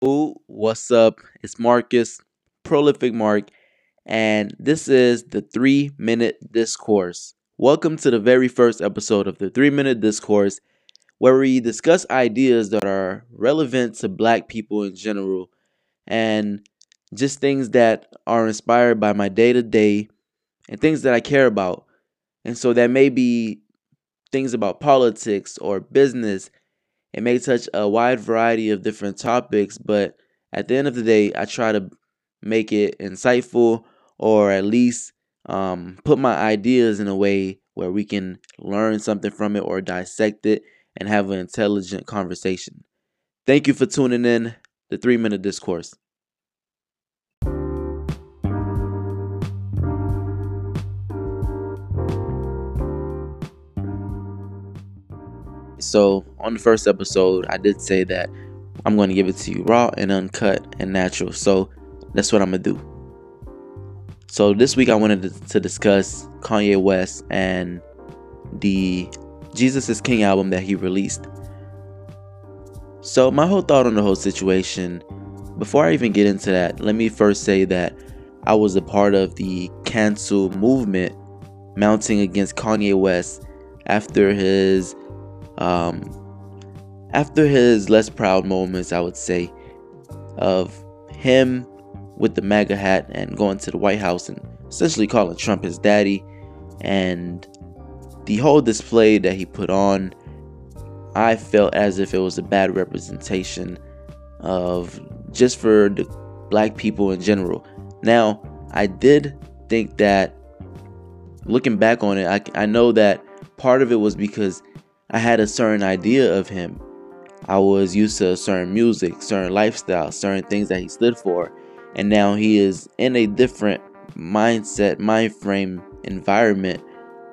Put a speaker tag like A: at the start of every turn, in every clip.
A: what's up? It's Marcus, Prolific Mark, and this is the three minute discourse. Welcome to the very first episode of the three minute discourse, where we discuss ideas that are relevant to black people in general and just things that are inspired by my day to day and things that I care about. And so that may be things about politics or business it may touch a wide variety of different topics, but at the end of the day, I try to make it insightful or at least um, put my ideas in a way where we can learn something from it or dissect it and have an intelligent conversation. Thank you for tuning in the three minute discourse. So, on the first episode, I did say that I'm going to give it to you raw and uncut and natural. So, that's what I'm going to do. So, this week I wanted to, discuss Kanye West and the Jesus is King album that he released. So, my whole thought on the whole situation, before I even get into that, let me first say that I was a part of the cancel movement mounting against Kanye West after his um, after his less proud moments, I would say, of him with the MAGA hat and going to the White House and essentially calling Trump his daddy, and the whole display that he put on, I felt as if it was a bad representation of just for the black people in general. Now, I did think that looking back on it, I, I know that part of it was because I had a certain idea of him. I was used to certain music, certain lifestyle, certain things that he stood for. And now he is in a different mindset, mind frame, environment.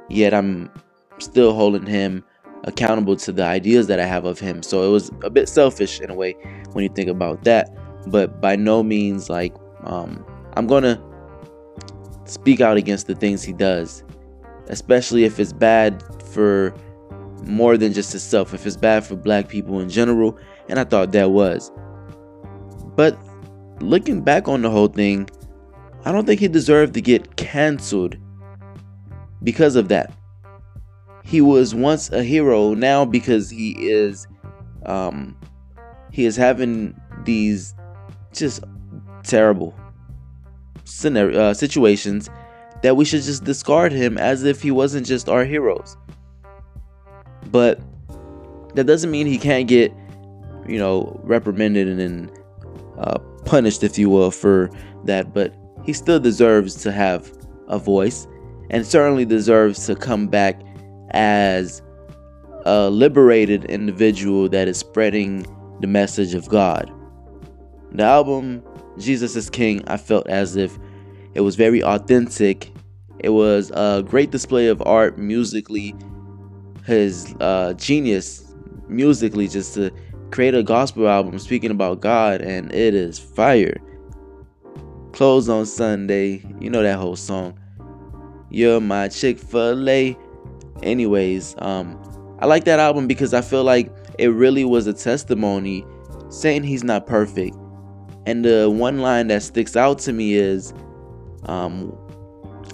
A: Yet I'm still holding him accountable to the ideas that I have of him. So it was a bit selfish in a way when you think about that. But by no means like um, I'm gonna speak out against the things he does, especially if it's bad for more than just itself, if it's bad for black people in general, and I thought that was. But looking back on the whole thing, I don't think he deserved to get canceled because of that. He was once a hero, now because he is um he is having these just terrible scenario, uh, situations that we should just discard him as if he wasn't just our heroes. But that doesn't mean he can't get, you know, reprimanded and uh, punished, if you will, for that. But he still deserves to have a voice and certainly deserves to come back as a liberated individual that is spreading the message of God. The album, Jesus is King, I felt as if it was very authentic. It was a great display of art musically his uh, genius musically just to create a gospel album speaking about God, and it is fire. Close on Sunday, you know that whole song. You're my Chick fil A. Anyways, um, I like that album because I feel like it really was a testimony saying he's not perfect. And the one line that sticks out to me is, um,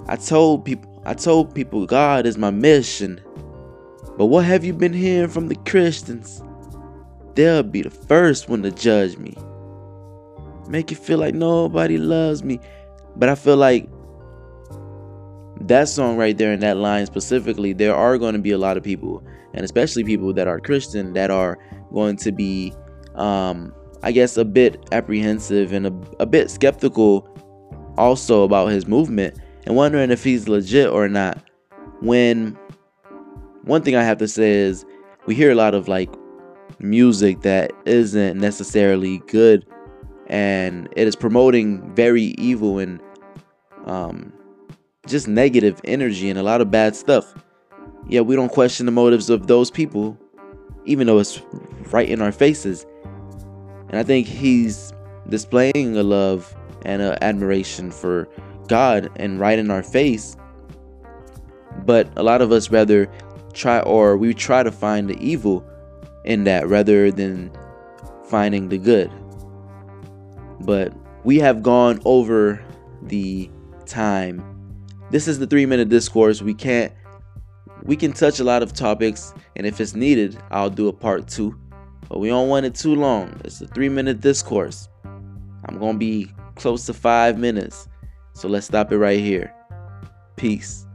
A: I told people, I told people God is my mission. But what have you been hearing from the Christians? They'll be the first one to judge me. Make you feel like nobody loves me. But I feel like that song right there and that line specifically, there are going to be a lot of people, and especially people that are Christian, that are going to be, um, I guess, a bit apprehensive and a, a bit skeptical also about his movement and wondering if he's legit or not. When one thing I have to say is we hear a lot of like music that isn't necessarily good and it is promoting very evil and um, just negative energy and a lot of bad stuff. Yeah, we don't question the motives of those people, even though it's right in our faces. And I think he's displaying a love and an admiration for God and right in our face. But a lot of us rather try or we try to find the evil in that rather than finding the good. But we have gone over the time. This is the three minute discourse. We can't we can touch a lot of topics, and if it's needed, I'll do a part two. But we don't want it too long. It's a three minute discourse. I'm gonna be close to five minutes. So let's stop it right here. Peace.